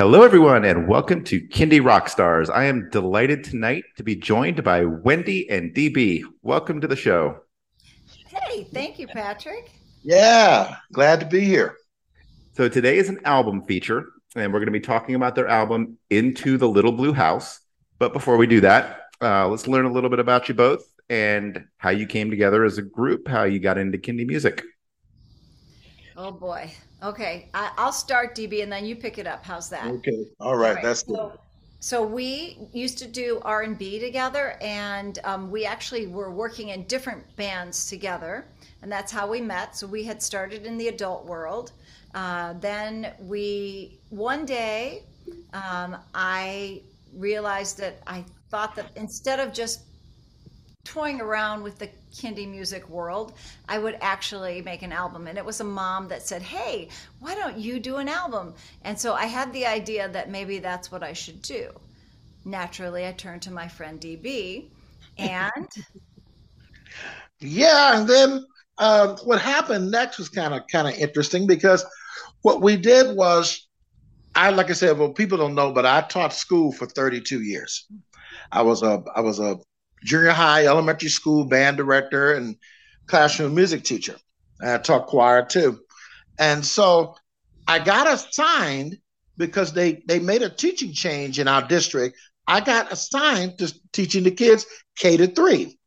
Hello, everyone, and welcome to Kindy Rockstars. I am delighted tonight to be joined by Wendy and DB. Welcome to the show. Hey, thank you, Patrick. Yeah, glad to be here. So, today is an album feature, and we're going to be talking about their album, Into the Little Blue House. But before we do that, uh, let's learn a little bit about you both and how you came together as a group, how you got into Kindy music. Oh, boy. Okay, I, will start, DB, and then you pick it up. How's that? Okay, all right, all right. that's good. So, so, we used to do R and B together, and um, we actually were working in different bands together, and that's how we met. So we had started in the adult world. Uh, then we one day, um, I realized that I thought that instead of just toying around with the Kindy music world, I would actually make an album. And it was a mom that said, Hey, why don't you do an album? And so I had the idea that maybe that's what I should do. Naturally, I turned to my friend DB and. yeah, and then um, what happened next was kind of kind of interesting because what we did was I like I said, well, people don't know, but I taught school for 32 years. I was a I was a junior high, elementary school band director, and classroom music teacher. I taught choir too. And so I got assigned because they, they made a teaching change in our district. I got assigned to teaching the kids K to three.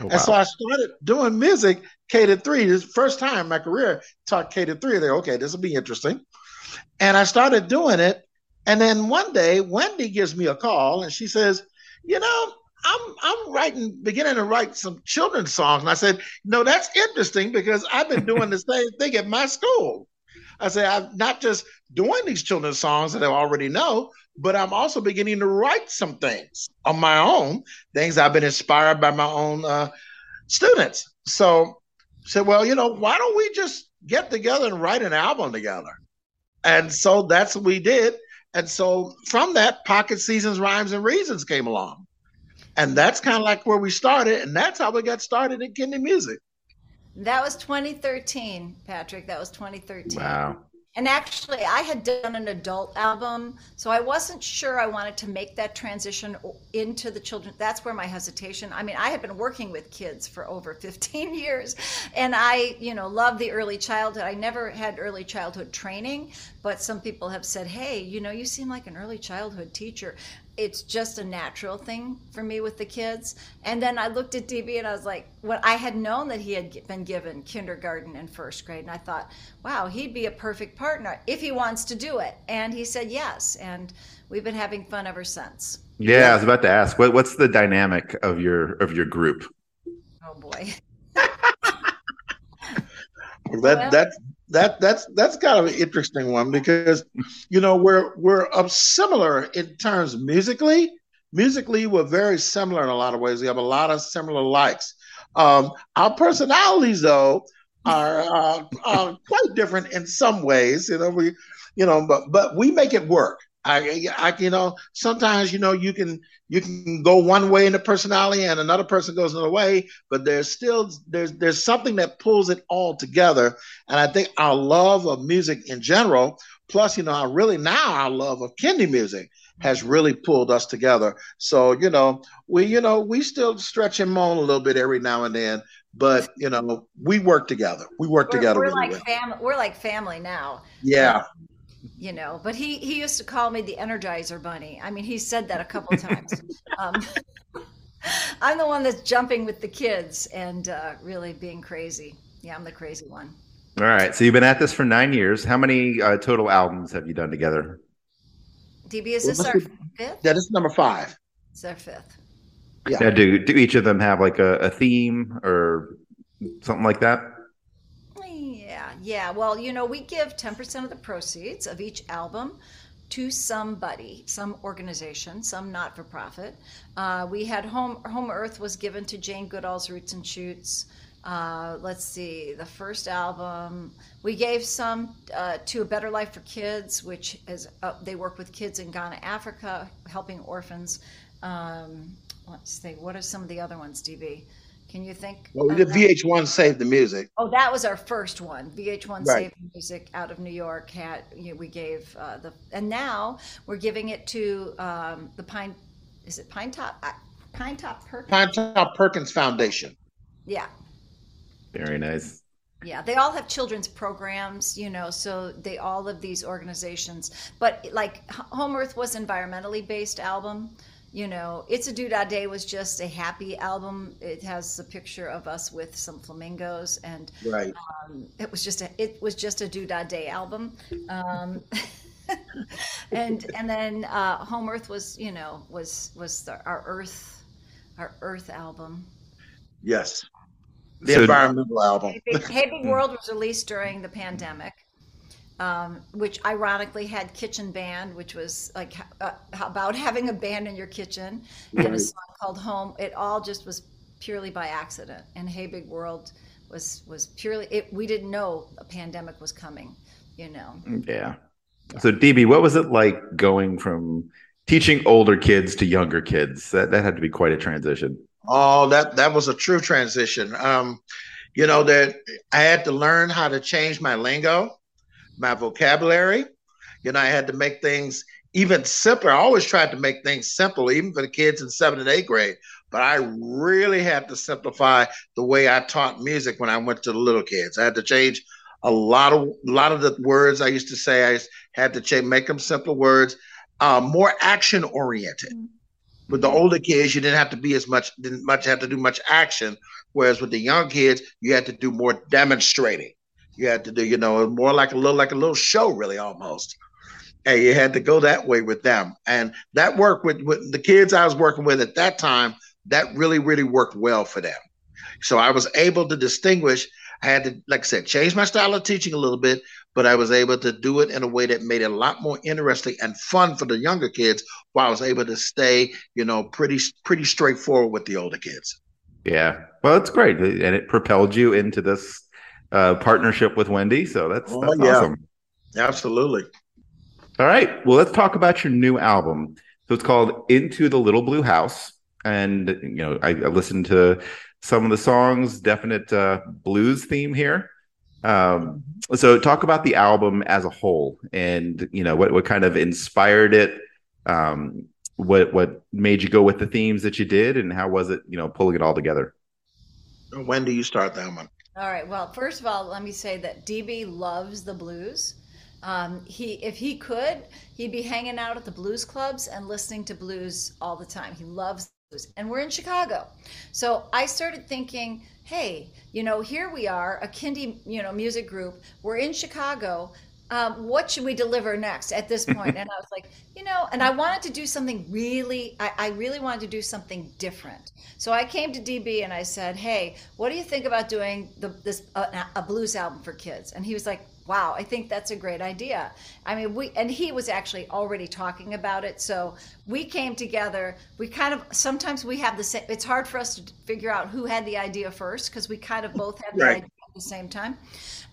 Oh, wow. And so I started doing music K to three. This first time in my career taught K to three. They're okay, this will be interesting. And I started doing it. And then one day, Wendy gives me a call and she says, You know, I'm I'm writing, beginning to write some children's songs. And I said, no, that's interesting because I've been doing the same thing at my school. I said, I'm not just doing these children's songs that I already know, but I'm also beginning to write some things on my own, things I've been inspired by my own uh, students. So I said, well, you know, why don't we just get together and write an album together? And so that's what we did. And so from that, Pocket Seasons, Rhymes, and Reasons came along. And that's kind of like where we started. And that's how we got started in Kindy Music. That was 2013, Patrick. That was 2013. Wow. And actually, I had done an adult album, so I wasn't sure I wanted to make that transition into the children. That's where my hesitation. I mean, I had been working with kids for over 15 years, and I, you know, love the early childhood. I never had early childhood training, but some people have said, "Hey, you know, you seem like an early childhood teacher." It's just a natural thing for me with the kids. And then I looked at DB and I was like, what I had known that he had been given kindergarten and first grade. And I thought, wow, he'd be a perfect partner if he wants to do it. And he said yes. And we've been having fun ever since. Yeah, I was about to ask, what, what's the dynamic of your of your group? Oh boy. that well, that's that that's that's kind of an interesting one because you know we're we're similar in terms musically. Musically we're very similar in a lot of ways. We have a lot of similar likes. Um, our personalities though are uh, uh, quite different in some ways you know we you know but but we make it work I, I, you know, sometimes you know you can you can go one way in the personality, and another person goes another way, but there's still there's there's something that pulls it all together. And I think our love of music in general, plus you know, I really now our love of Kindy music, has really pulled us together. So, you know, we, you know, we still stretch and moan a little bit every now and then, but you know, we work together. We work we're, together. We're really like well. family. We're like family now. Yeah. You know, but he he used to call me the Energizer Bunny. I mean, he said that a couple times. um, I'm the one that's jumping with the kids and uh, really being crazy. Yeah, I'm the crazy one. All right. So you've been at this for nine years. How many uh, total albums have you done together? DB, is Well, this let's our see. fifth? That is number five. It's our fifth. Yeah. Yeah. Do do each of them have like a, a theme or something like that? Yeah. Well, you know, we give 10% of the proceeds of each album to somebody, some organization, some not for profit. Uh, we had Home Home Earth was given to Jane Goodall's Roots and Shoots. Uh, let's see, the first album we gave some uh, to A Better Life for Kids, which is uh, they work with kids in Ghana, Africa, helping orphans. Um, let's see, what are some of the other ones, DB? Can you think? Well, we of did them? VH1 saved the Music. Oh, that was our first one. VH1 Right. Save Music out of New York had you know, we gave uh, the and now we're giving it to um, the Pine. Is it Pinetop? Uh, Pinetop Perkins. Pine Top Perkins Foundation. Yeah, Very nice. yeah. They all have children's programs, you know. So they all of these organizations. But like H- Home Earth was environmentally based album. You know, It's a Doodah Day was just a happy album. It has a picture of us with some flamingos and Right. um, it was just a it was just a Doodah Day album, um, and and then uh, Home Earth was you know was was the, our Earth our Earth album. Yes. The So- environmental album. Hey Big, hey Big World was released during the pandemic, um, which ironically had Kitchen Band, which was like uh, about having a band in your kitchen, and a Right. song called Home. It all just was purely by accident, and Hey Big World was was purely it. We didn't know a pandemic was coming, you know. Yeah. So DB, what was it like going from teaching older kids to younger kids? That that had to be quite a transition. Oh, that that was a true transition. Um, you know that I had to learn how to change my lingo, my vocabulary. You know, I had to make things even simpler. I always tried to make things simple, even for the kids in seventh and eighth grade. But I really had to simplify the way I taught music when I went to the little kids. I had to change a lot of a lot of the words I used to say. I had to change, make them simpler words, uh, more action oriented with the older kids, you didn't have to be as much, didn't much have to do much action. Whereas with the young kids, you had to do more demonstrating. You had to do, you know, more like a little, like a little show, really almost. And you had to go that way with them. And that worked with, with the kids I was working with at that time. That really, really worked well for them. So I was able to distinguish. I had to, like I said, change my style of teaching a little bit, but I was able to do it in a way that made it a lot more interesting and fun for the younger kids, while I was able to stay, you know, pretty pretty straightforward with the older kids. Yeah. Well, it's great, and it propelled you into this uh, partnership with Wendy. So that's, Oh, that's yeah. awesome. Absolutely. All right. Well, let's talk about your new album. So it's called Into the Little Blue House. And, you know, I, I listened to some of the songs, definite uh, blues theme here. Um, so talk about the album as a whole and, you know, what, what kind of inspired it. Um, what, what made you go with the themes that you did and how was it, you know, pulling it all together? When do you start that one? All right. Well, first of all, let me say that DB loves the blues. Um, he, if he could, he'd be hanging out at the blues clubs and listening to blues all the time. He loves blues, and we're in Chicago, so I started thinking, hey, you know, here we are, a kindy, you know, music group. We're in Chicago. Um, what should we deliver next at this point? And I was like, you know, and I wanted to do something really, I, I really wanted to do something different. So I came to DB and I said, hey, what do you think about doing the, this uh, a blues album for kids? And he was like, wow, I think that's a great idea. I mean, we and he was actually already talking about it. So we came together. We kind of sometimes we have the same. It's hard for us to figure out who had the idea first because we kind of both had the Right. idea at the same time.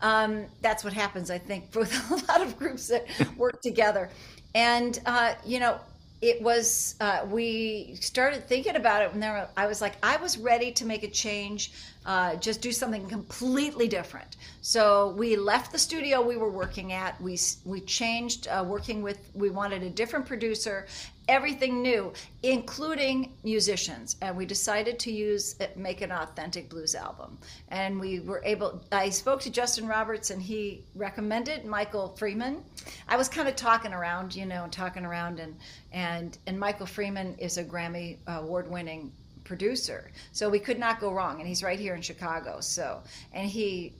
Um, that's what happens, I think, with a lot of groups that work together. And uh, you know, it was uh, we started thinking about it, and there I was like, I was ready to make a change, uh, just do something completely different. So we left the studio we were working at. We we changed uh, working with. We wanted a different producer, everything new, including musicians. And we decided to use uh, make an authentic blues album. And we were able. I spoke to Justin Roberts, and he recommended Michael Freeman. I was kind of talking around, you know, talking around, and and and Michael Freeman is a Grammy award-winning producer. So we could not go wrong. And he's right here in Chicago. So, and he,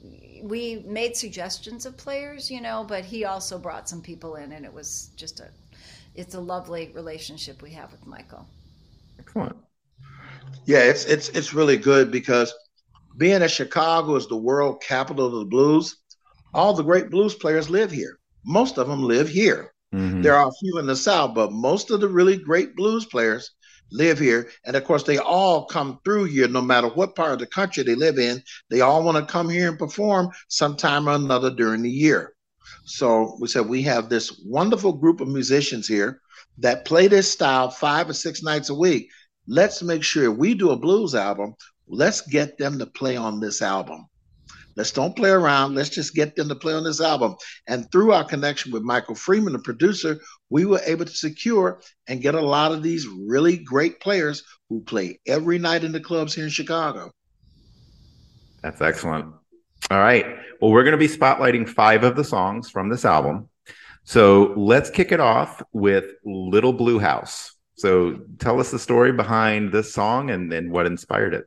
we made suggestions of players, you know, but he also brought some people in and it was just a, it's a lovely relationship we have with Michael. Excellent. Yeah, it's, it's, it's really good because being that Chicago is the world capital of the blues, all the great blues players live here. Most of them live here. Mm-hmm. There are a few in the South, but most of the really great blues players live here. And of course, they all come through here, no matter what part of the country they live in. They all want to come here and perform sometime or another during the year. So we said we have this wonderful group of musicians here that play this style five or six nights a week. Let's make sure we do a blues album. Let's get them to play on this album. Let's don't play around. Let's just get them to play on this album. And through our connection with Michael Freeman, the producer, we were able to secure and get a lot of these really great players who play every night in the clubs here in Chicago. That's excellent. All right. Well, we're going to be spotlighting five of the songs from this album. So let's kick it off with Little Blue House. So tell us the story behind this song and, then what inspired it.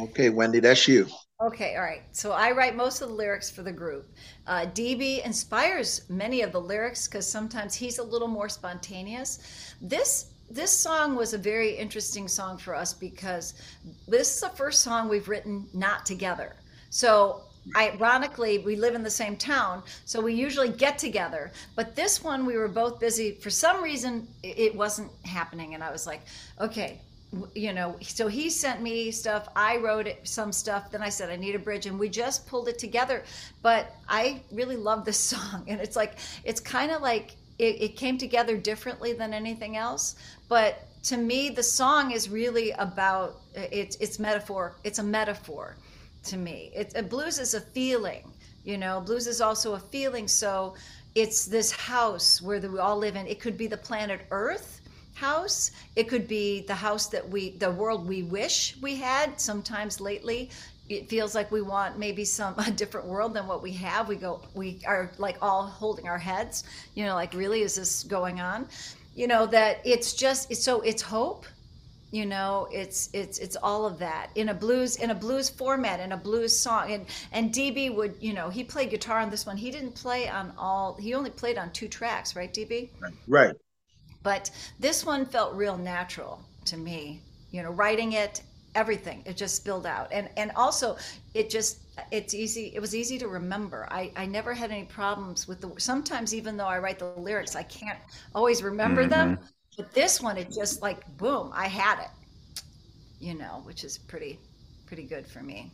Okay, Wendy, that's you. Okay, all right. So I write most of the lyrics for the group. Uh, DB inspires many of the lyrics because sometimes he's a little more spontaneous. This this song was a very interesting song for us because this is the first song we've written not together. So ironically, we live in the same town, so we usually get together. But this one, we were both busy. For some reason, it wasn't happening, and I was like, okay, you know, so he sent me stuff. I wrote it, some stuff. Then I said I need a bridge, and we just pulled it together. But I really love this song, and it's like it's kind of like it, it came together differently than anything else. But to me, the song is really about it's it's metaphor. It's a metaphor to me. It, blues is a feeling. You know, blues is also a feeling. So it's this house where we all live in. It could be the planet Earth house. It could be the house that we, the world we wish we had. Sometimes lately, it feels like we want maybe some a different world than what we have. We go, we are like all holding our heads. You know, like really, is this going on? You know that it's just so it's hope. You know, it's it's it's all of that in a blues in a blues format in a blues song. And and DB would you know he played guitar on this one. He didn't play on all. He only played on two tracks, right, DB? Right. But this one felt real natural to me. You know, writing it, everything, it just spilled out. And and also it just it's easy it was easy to remember. I, I never had any problems with the sometimes even though I write the lyrics, I can't always remember mm-hmm. them. But this one it just like boom, I had it. You know, which is pretty pretty good for me.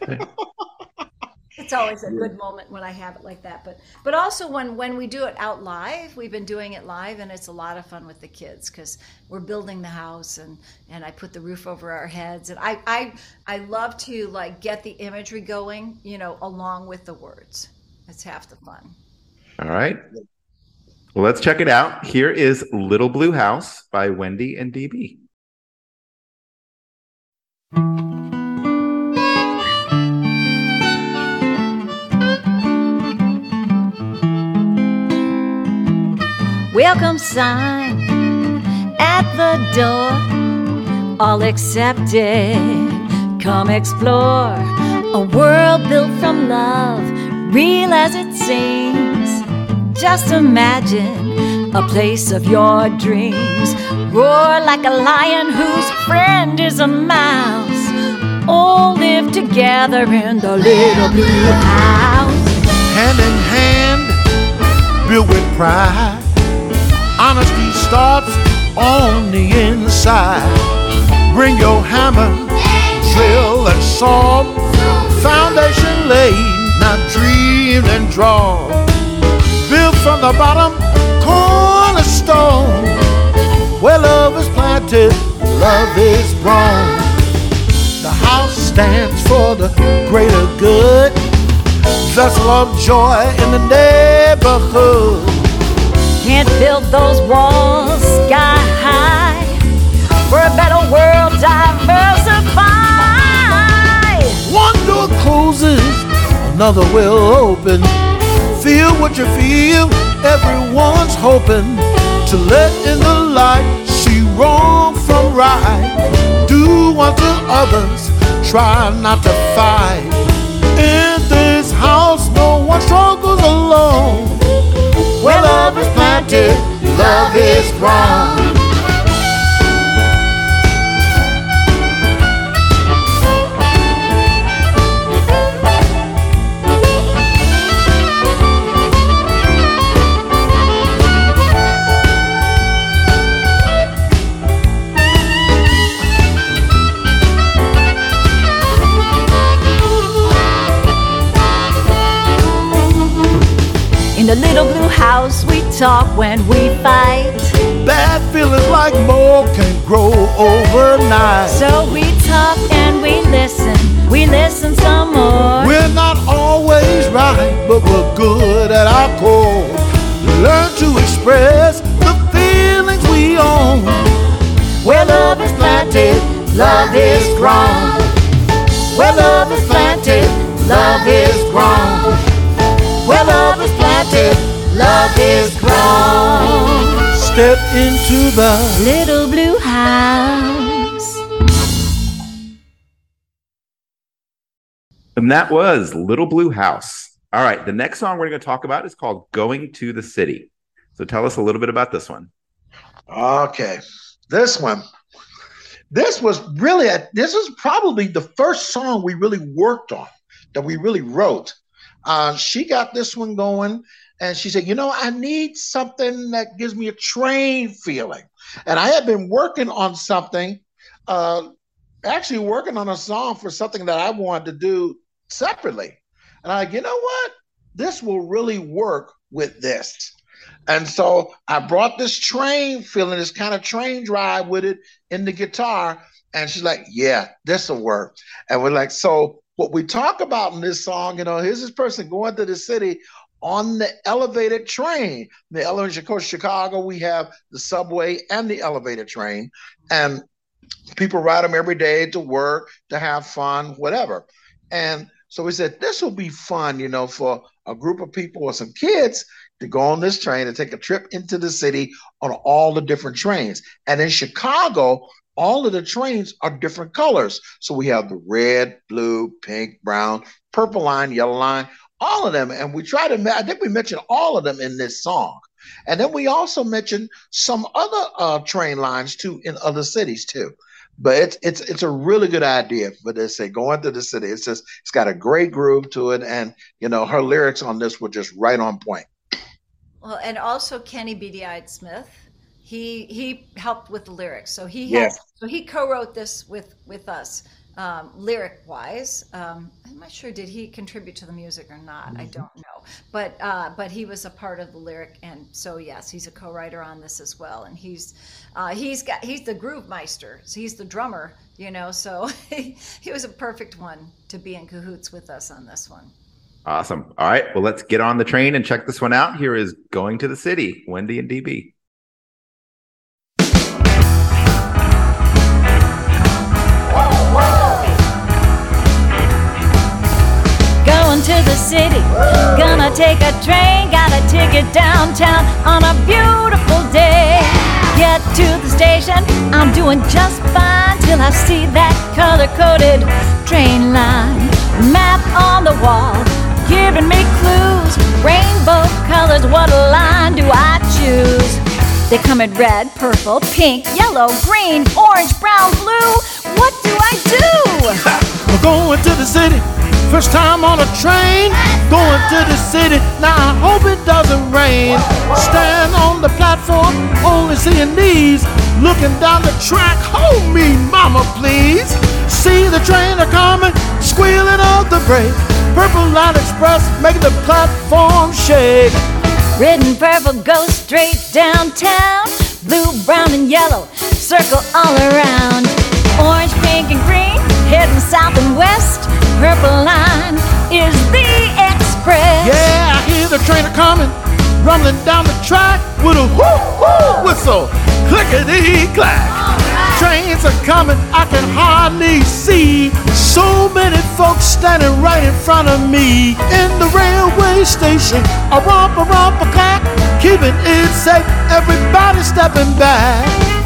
it's always a good moment when I have it like that. But but also when when we do it out live, we've been doing it live, and it's a lot of fun with the kids because we're building the house and and I put the roof over our heads, and I I I love to like get the imagery going, you know, along with the words. It's half the fun. All right. Well, let's check it out. Here is Little Blue House by Wendy and DB. welcome sign at the door. All accepted, come explore a world built from love, real as it seems. Just imagine a place of your dreams. Roar like a lion whose friend is a mouse. All live together in the little blue house. Hand in hand, built with pride Honesty starts on the inside. Bring your hammer, drill and saw. Foundation laid, now dreamed and draw. From the bottom, cornerstone. Where love is planted, love is grown. The house stands for the greater good. Vessel of joy in the neighborhood can't build those walls sky high. For a better world, diversify. One door closes, another will open. Feel what you feel, everyone's hoping to let in the light, see wrong from right. Do unto others, try not to fight. In this house, no one struggles alone. Where love is planted, love is grown. The little blue house, we talk when we fight. Bad feelings like more can grow overnight. So we talk and we listen, we listen some more. We're not always right, but we're good at our core. Learn to express the feelings we own. Where love is planted, love is grown. Where love is planted, love is grown. Where love is planted, love is grown. Step into the Little blue house. And that was Little Blue House. All right, the next song we're going to talk about is called Going to the City. So tell us a little bit about this one. Okay, this one. This was really a, this is probably the first song we really worked on that we really wrote. Uh, she got this one going, and she said, "You know, I need something that gives me a train feeling." And I had been working on something, uh, actually working on a song for something that I wanted to do separately. And I, you know what? This will really work with this. And so I brought this train feeling, this kind of train drive with it in the guitar. And she's like, yeah, this will work. And we're like, so what we talk about in this song, you know, here's this person going to the city on the elevated train. The elevated, of course, Chicago, we have the subway and the elevated train. And people ride them every day to work, to have fun, whatever. And so we said, this will be fun, you know, for a group of people or some kids to go on this train and take a trip into the city on all the different trains. And in Chicago, all of the trains are different colors. So we have the red, blue, pink, brown, purple line, yellow line, all of them. And we try to, I think we mentioned all of them in this song. And then we also mentioned some other uh, train lines too in other cities too. But it's it's it's a really good idea. for they say going to the city, it's just it's got a great groove to it, and you know her lyrics on this were just right on point. Well, and also Kenny Beedy Eyed Smith. He he helped with the lyrics. So he so he co-wrote this with with us, um, lyric wise. Um, I'm not sure did he contribute to the music or not. I don't know. But uh, but he was a part of the lyric, and so yes, he's a co-writer on this as well. And he's uh, he's got he's the groove meister. So he's the drummer, you know. So he, he was a perfect one to be in cahoots with us on this one. Awesome. All right, well, let's get on the train and check this one out. Here is Going to the City, Wendy and DB. Going to the city, gonna take a train, got a ticket downtown on a beautiful day. Get to the station, I'm doing just fine till I see that color coded train line. Map on the wall, giving me clues. Rainbow colors, what line do I choose? They come in red, purple, pink, yellow, green, orange, brown, blue. What do I do? We're going to the city. First time on a train. Going to the city. Now I hope it doesn't rain. Stand on the platform, only seeing these. Looking down the track. Hold me, mama, please. See the train a coming, squealing off the brake. Purple Line Express making the platform shake. Red and purple go straight downtown. Blue, brown, and yellow circle all around. Orange, pink, and green heading. Purple line is the express. Yeah, I hear the train a coming. rumbling down the track with a whoo whoo whistle, clickety clack. Trains are coming, I can hardly see. So many folks standing right in front of me. In the railway station, a romp, a romp, a clack, keeping it safe. Everybody stepping back.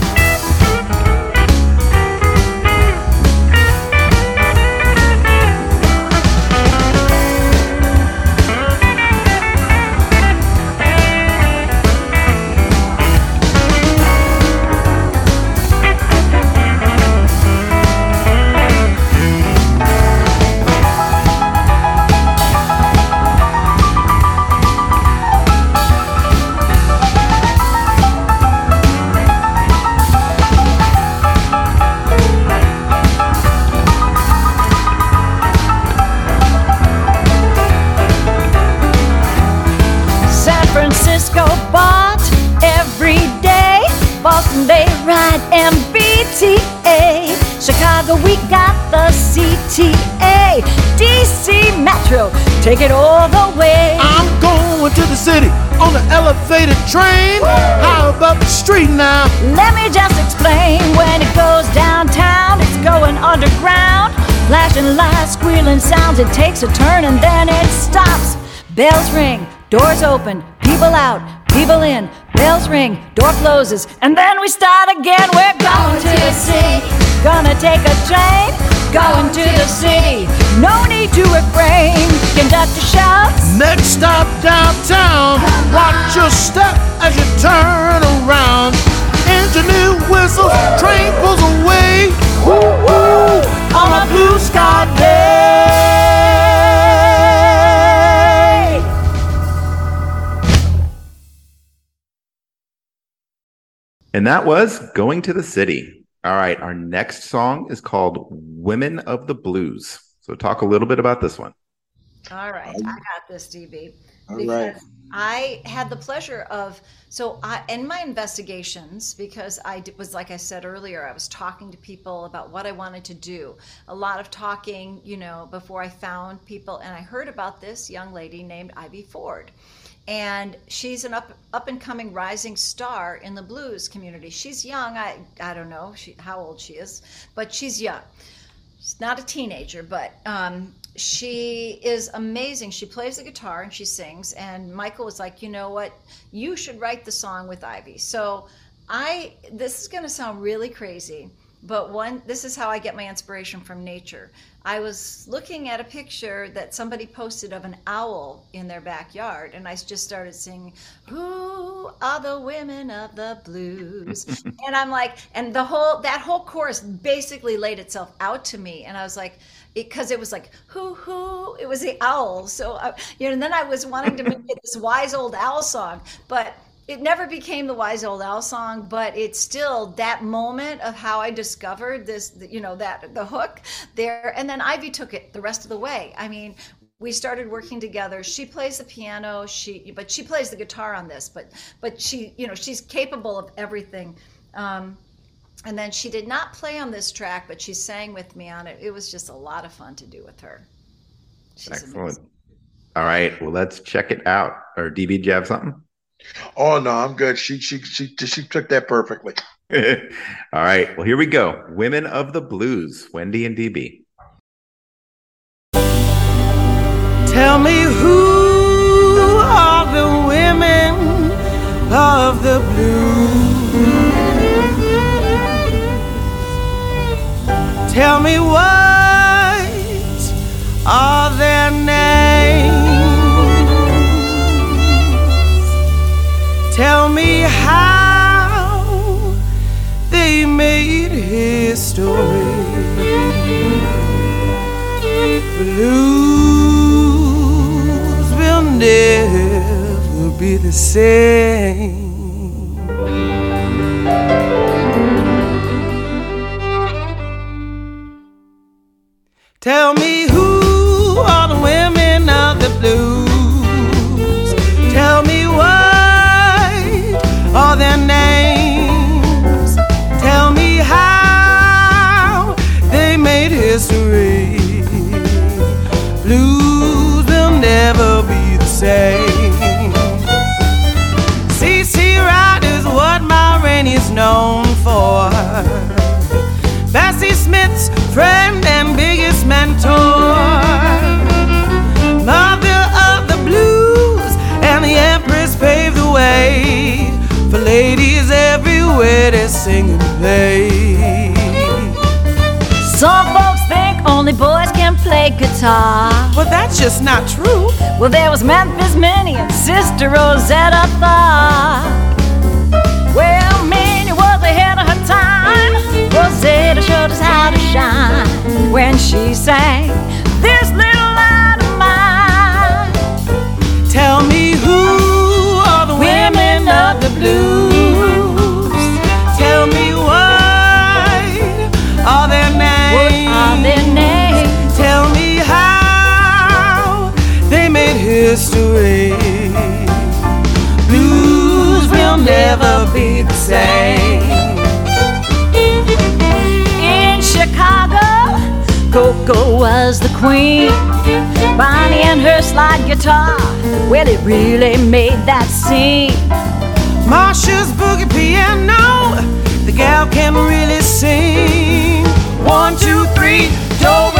Take it all the way. I'm going to the city on the elevated train. How about the street now? Let me just explain. When it goes downtown, it's going underground. Flashing lights, squealing sounds. It takes a turn and then it stops. Bells ring, doors open, people out, people in. Bells ring, door closes, and then we start again. We're going to the city, gonna take a train. Going to the city, no need to refrain. Conductor shouts. Next stop downtown. Watch your step as you turn around. Engineer whistles, train pulls away. Woo woo! On a blue sky day. And that was Going to the City. All right, our next song is called Women of the Blues. So talk a little bit about this one. All right, I got this, DB. All right. I had the pleasure of so I in my investigations because I did, was like I said earlier I was talking to people about what I wanted to do a lot of talking you know before I found people and I heard about this young lady named Ivy Ford and she's an up up and coming rising star in the blues community. She's young. I I don't know she, how old she is, but she's young. She's not a teenager, but um, she is amazing. She plays the guitar and she sings. And Michael was like, you know what? You should write the song with Ivy. So I this is going to sound really crazy, but one this is how I get my inspiration from nature. I was looking at a picture that somebody posted of an owl in their backyard, and I just started singing, Who are the women of the blues? and I'm like, and the whole, that whole chorus basically laid itself out to me. And I was like, because it, it, was like, Who, who? It was the owl. So, I, you know, and then I was wanting to make it this wise old owl song. But it never became the wise old owl song but it's still that moment of how i discovered this you know that the hook there and then ivy took it the rest of the way. I mean we started working together. She plays the piano she but she plays the guitar on this but but she you know she's capable of everything. Um, and then she did not play on this track but she sang with me on it. It was just a lot of fun to do with her. She's excellent. amazing. all right well let's check it out. Or db do you have something Oh no, I'm good. She she she she took that perfectly. All right. Well, here we go. Women of the Blues, Wendy and DB. Tell me who are the women of the blues? Tell me what are history. Blues will never be the same. Tell me say. CC Ride is what Ma Rainey is known for. Bessie Smith's friend and biggest mentor. Mother of the blues and the empress paved the way for ladies everywhere to sing and play. Some folks think only boys play guitar. But that's just not true. Well, there was Memphis Minnie and Sister Rosetta Tharpe. Well, Minnie was ahead of her time. Rosetta showed us how to shine when she sang this little light of mine. Tell me who are the women of the blues? History. Blues will never be the same. In Chicago, Koko was the queen. Bonnie and her slide guitar, well, it really made that scene. Marcia's boogie piano, the gal can really sing. One, two, three, do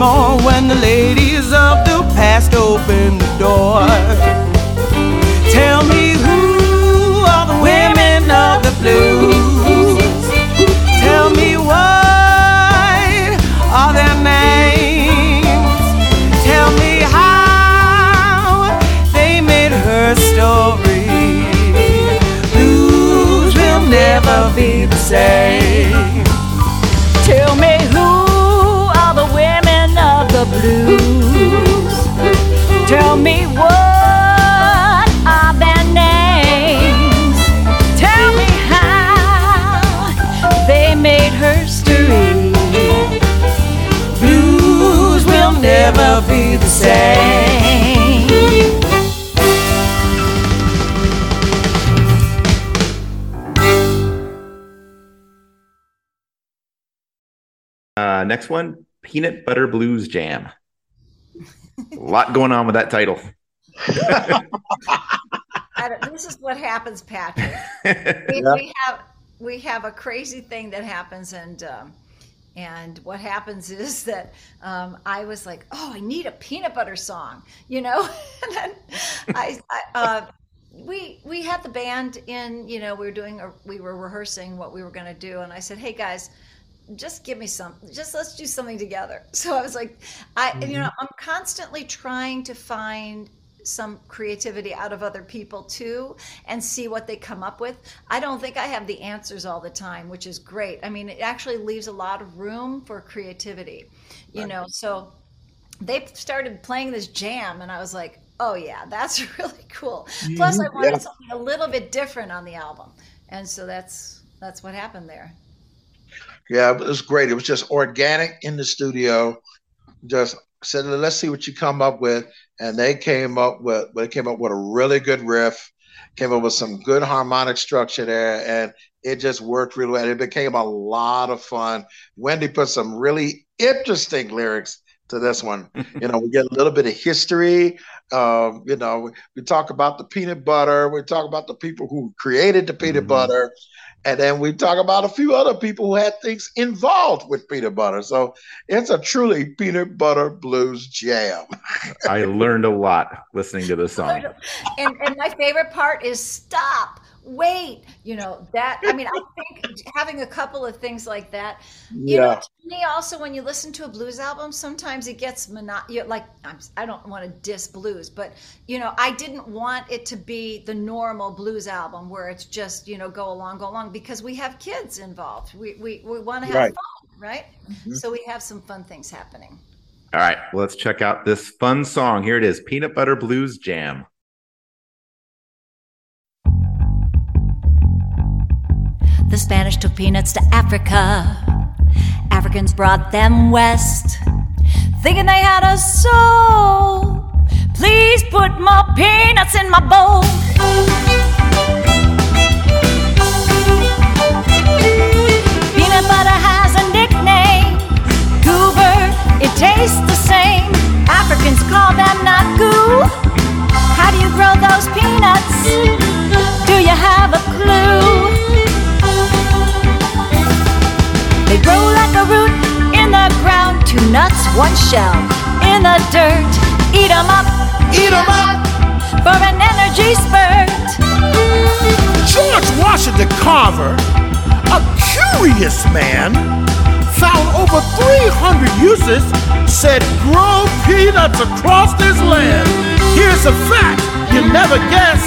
more when the ladies of the past open the door. Tell me who are the women of the blues? Tell me what are their names? Tell me how they made her story. Blues will never be the same. Never the same. Uh, next one, Peanut Butter Blues Jam. A lot going on with that title. I don't- this is what happens, Patrick. We, Yeah. we have we have a crazy thing that happens, and um, and what happens is that um, I was like, oh, I need a peanut butter song, you know, and then I, I uh, we we had the band in, you know, we were doing a, we were rehearsing what we were going to do, and I said, hey guys. Just give me some. Just let's do something together. So I was like, I, you know, I'm constantly trying to find some creativity out of other people too and see what they come up with. I don't think I have the answers all the time, which is great. I mean, it actually leaves a lot of room for creativity, you know. So they started playing this jam and I was like, "Oh yeah, that's really cool." Plus I wanted Yeah. something a little bit different on the album. And so that's that's what happened there. Yeah, it was great. It was just organic in the studio. Just said, let's see what you come up with. And they came up with they came up with a really good riff, came up with some good harmonic structure there, and it just worked really well. It became a lot of fun. Wendy put some really interesting lyrics to this one. you know, we get a little bit of history. Um, you know, we, we talk about the peanut butter. We talk about the people who created the peanut Mhm. butter. And then we talk about a few other people who had things involved with peanut butter. So it's a truly peanut butter blues jam. I learned a lot listening to this song. and and my favorite part is stop wait you know that i mean i think having a couple of things like that you know to me also when you listen to a blues album sometimes it gets mono- like I'm, i don't want to diss blues but you know i didn't want it to be the normal blues album where it's just you know go along go along because we have kids involved we we, we want to have Right. fun right mm-hmm. so we have some fun things happening All right, well, let's check out this fun song. Here it is Peanut Butter Blues Jam. The Spanish took peanuts to Africa. Africans brought them west, thinking they had a soul. Please put more peanuts in my bowl. Peanut butter has a nickname, goober. It tastes the same. Africans call them not goo. How do you grow those peanuts? Do you have a clue? Grow like a root in the ground, two nuts, one shell in the dirt. Eat 'em up, Eat 'em up. for an energy spurt. George Washington Carver, a curious man, found over 300 uses, said grow peanuts across this land. Here's a fact you never guess.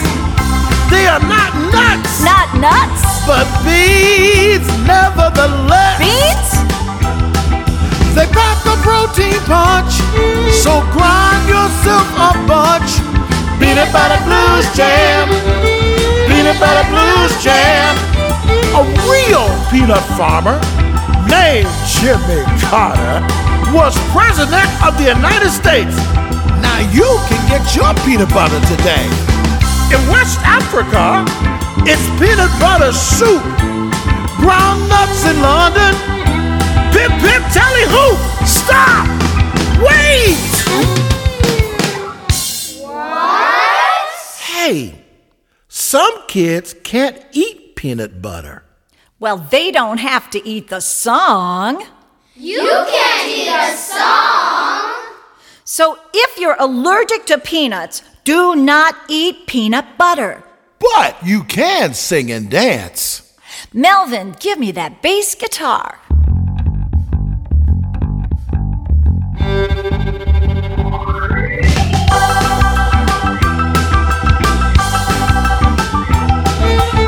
They are not nuts, Not nuts, but beads nevertheless. beets, They pack a protein punch, so grind yourself a bunch. Peanut butter blues jam, peanut butter blues jam. A real peanut farmer named Jimmy Carter was president of the United States. Now you can get your peanut butter today. In West Africa, it's peanut butter soup. Ground nuts in London, Pip pip tally hoop! Stop! Wait! What? Hey, some kids can't eat peanut butter. Well, they don't have to eat the song. You can't eat a song. So if you're allergic to peanuts, do not eat peanut butter. But you can sing and dance. Melvin, give me that bass guitar.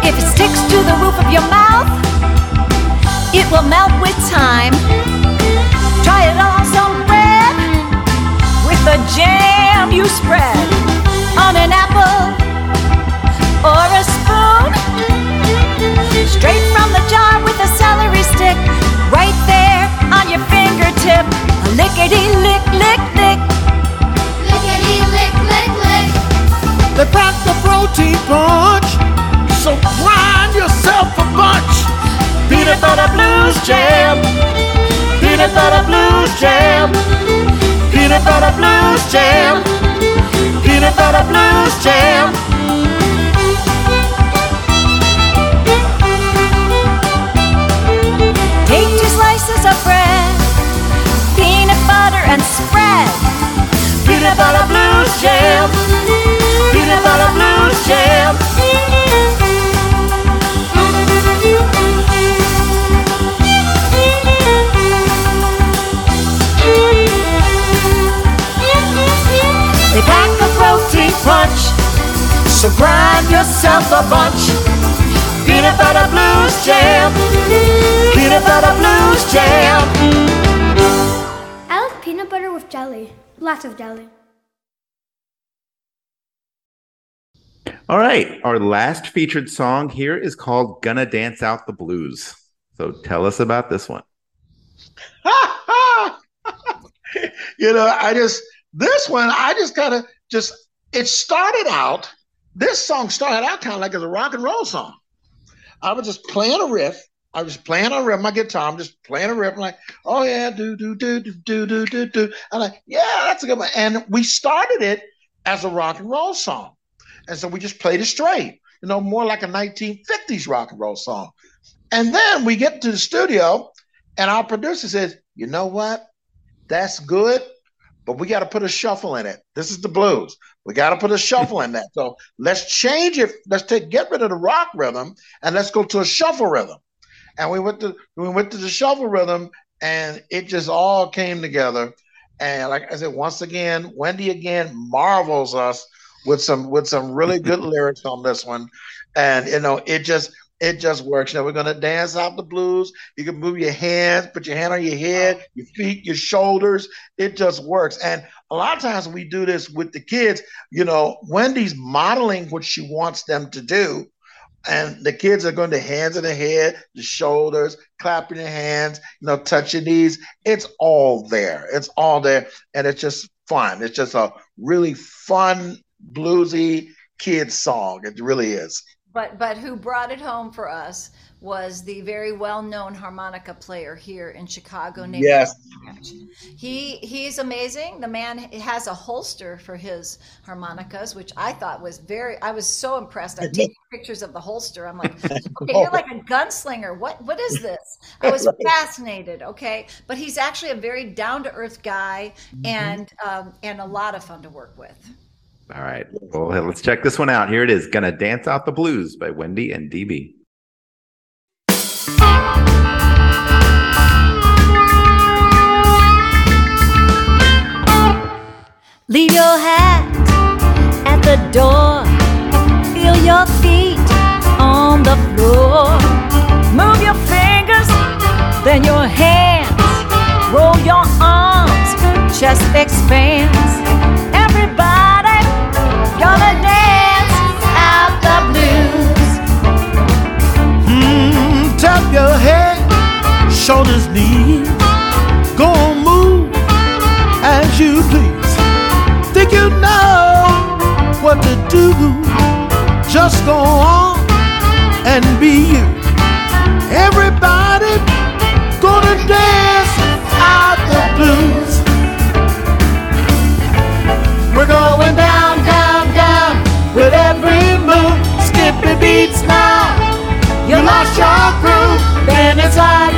If it sticks to the roof of your mouth, it will melt with time. Try it on some bread with the jam you spread from the jar with a celery stick, right there on your fingertip. A lickety lick, lick, lick. Lickety lick, lick, lick. They pack the protein punch, so grind yourself a bunch. Peanut butter blues jam, peanut butter blues jam, peanut butter blues jam, peanut butter blues jam. And spread. Peanut butter blues jam, peanut butter blues jam. With. Lots of jelly. All right. Our last featured song here is called Gonna Dance Out the Blues. So tell us about this one. you know, I just this one, I just kind of just it started out. This song started out kind of like as a rock and roll song. I was just playing a riff. I was playing a riff, my guitar. I'm just playing a. I'm like, oh yeah, do do do do do do do do. I'm like, yeah, that's a good one. And we started it as a rock and roll song, and so we just played it straight. You know, more like a 1950s rock and roll song. And then we get to the studio, and our producer says, you know what? That's good, but we got to put a shuffle in it. This is the blues. We got to put a shuffle in that. So let's change it. Let's take get rid of the rock rhythm and let's go to a shuffle rhythm. And we went to we went to the shuffle rhythm, and it just all came together. And like I said, once again, Wendy again marvels us with some with some really good lyrics on this one. And you know, it just it just works. You know, we're gonna dance out the blues. You can move your hands, put your hand on your head, your feet, your shoulders. It just works. And a lot of times we do this with the kids. You know, Wendy's modeling what she wants them to do. And the kids are going to hands in the head, the shoulders, clapping your hands, you know, touching knees. It's all there. It's all there. And it's just fun. It's just a really fun bluesy kid song. It really is. But but who brought it home for us was the very well-known harmonica player here in Chicago named Yes. He he's amazing. The man has a holster for his harmonicas, which I thought was very. I was so impressed. I take pictures of the holster. I'm like, okay, you're like a gunslinger. What what is this? I was fascinated. Okay, but he's actually a very down to earth guy and um, and a lot of fun to work with. All right. Well, let's check this one out. Here it is. Gonna Dance Out the Blues by Wendy and DB. Leave your hat at the door. Feel your feet on the floor. Move your fingers, then your hands. Roll your arms, chest expands. Shoulders, knees. Go on, move as you please. Think you know what to do? Just go on and be you. Everybody gonna dance out the blues. We're going down, down, down with every move. Skippy beats now. You lost your groove, then it's now.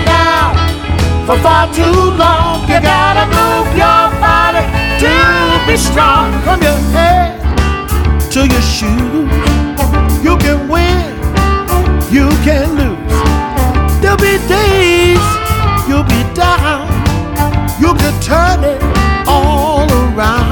For far too long, you gotta move your body to be strong. From your head to your shoes, you can win, you can lose. There'll be days you'll be down, you can turn it all around.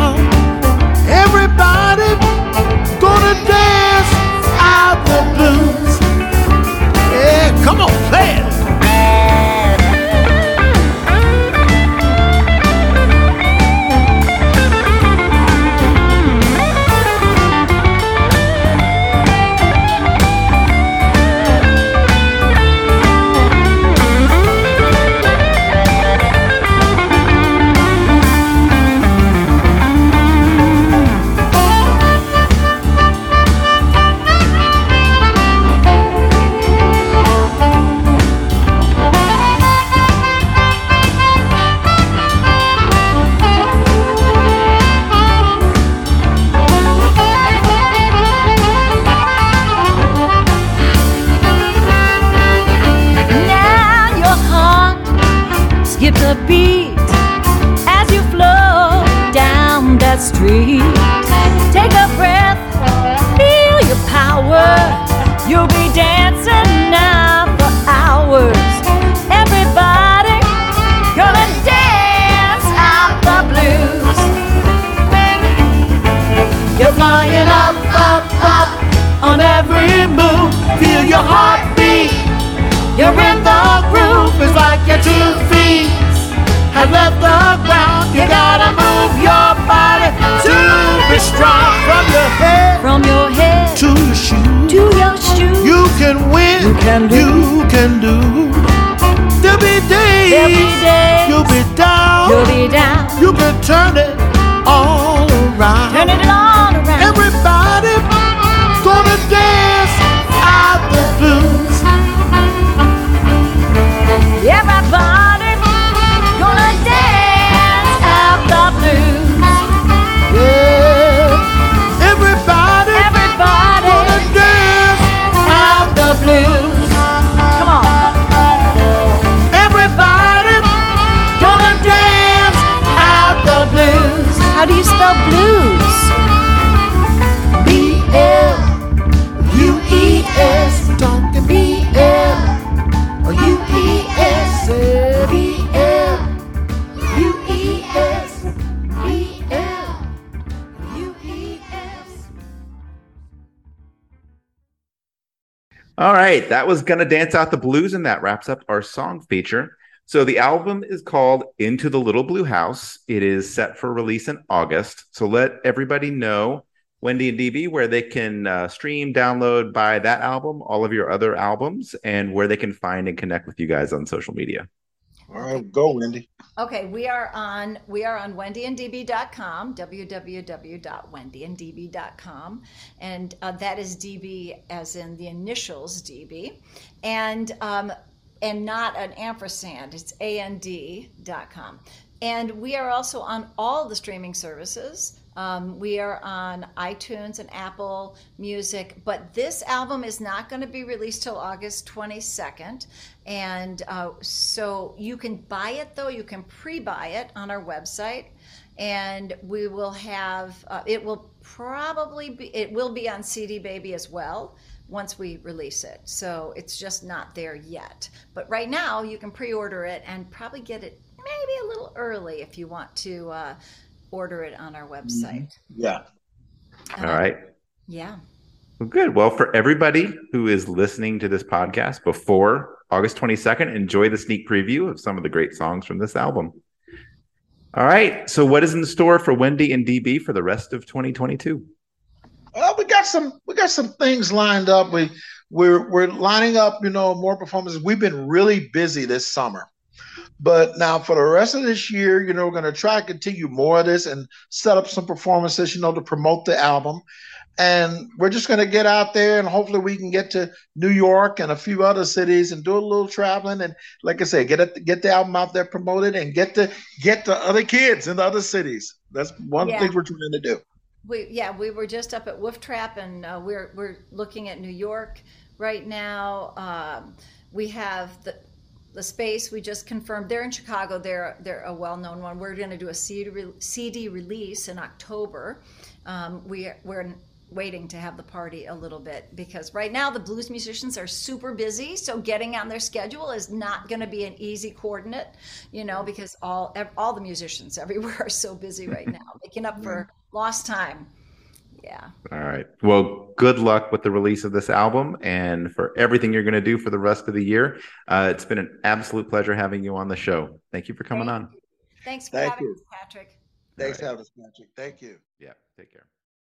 You're in the groove. It's like your two feet have left the ground. You gotta move your body to be strong. From your head From your head to your shoes, to your shoes. you can win. You can do. You can do. There'll be days. There'll be days. You'll be down. You'll be down. You can turn it all around. Turn it all right, that was gonna dance out the blues, and that wraps up our song feature. So the album is called Into the Little Blue House. It is set for release in August. So let everybody know, Wendy and DB, where they can uh, stream, download, buy that album, all of your other albums, and where they can find and connect with you guys on social media. All right, go, Wendy. Okay, we are on we are on wendyanddb.com, www.wendyanddb.com, and uh, that is DB as in the initials DB, and um, and not an ampersand. It's and.com, and we are also on all the streaming services. Um, we are on iTunes and Apple Music, but this album is not going to be released till August 22nd. And uh, so you can buy it, though, you can pre buy it on our website. And we will have, uh, it will probably be, it will be on CD Baby as well once we release it. So it's just not there yet. But right now, you can pre order it and probably get it maybe a little early if you want to. Uh, order it on our mm-hmm. website. Yeah. All right. Yeah. Well, good. Well, for everybody who is listening to this podcast before August 22nd, enjoy the sneak preview of some of the great songs from this album. All right. So, what is in the store for Wendy and DB for the rest of 2022? Well, we got some we got some things lined up. We we're we're lining up, you know, more performances. We've been really busy this summer. But now for the rest of this year, you know, we're going to try to continue more of this and set up some performances, you know, to promote the album. And we're just going to get out there and hopefully we can get to New York and a few other cities and do a little traveling. And like I say, get it, get the album out there promoted and get to get to other kids in the other cities. That's one Yeah. thing we're trying to do. We yeah, we were just up at Wolf Trap, and uh, we're we're looking at New York right now. Um, we have the the space we just confirmed. They're in Chicago. They're they're a well known one. We're going to do a CD, re- CD release in October. Um, we we're waiting to have the party a little bit because right now the blues musicians are super busy so getting on their schedule is not going to be an easy coordinate you know because all all the musicians everywhere are so busy right now making up for lost time yeah All right. Well, good luck with the release of this album and for everything you're going to do for the rest of the year. Uh, it's been an absolute pleasure having you on the show. Thank you for coming Thank on. thanks for Thank having you. us patrick Thanks for having us, Patrick. Thank you. Yeah. Take care.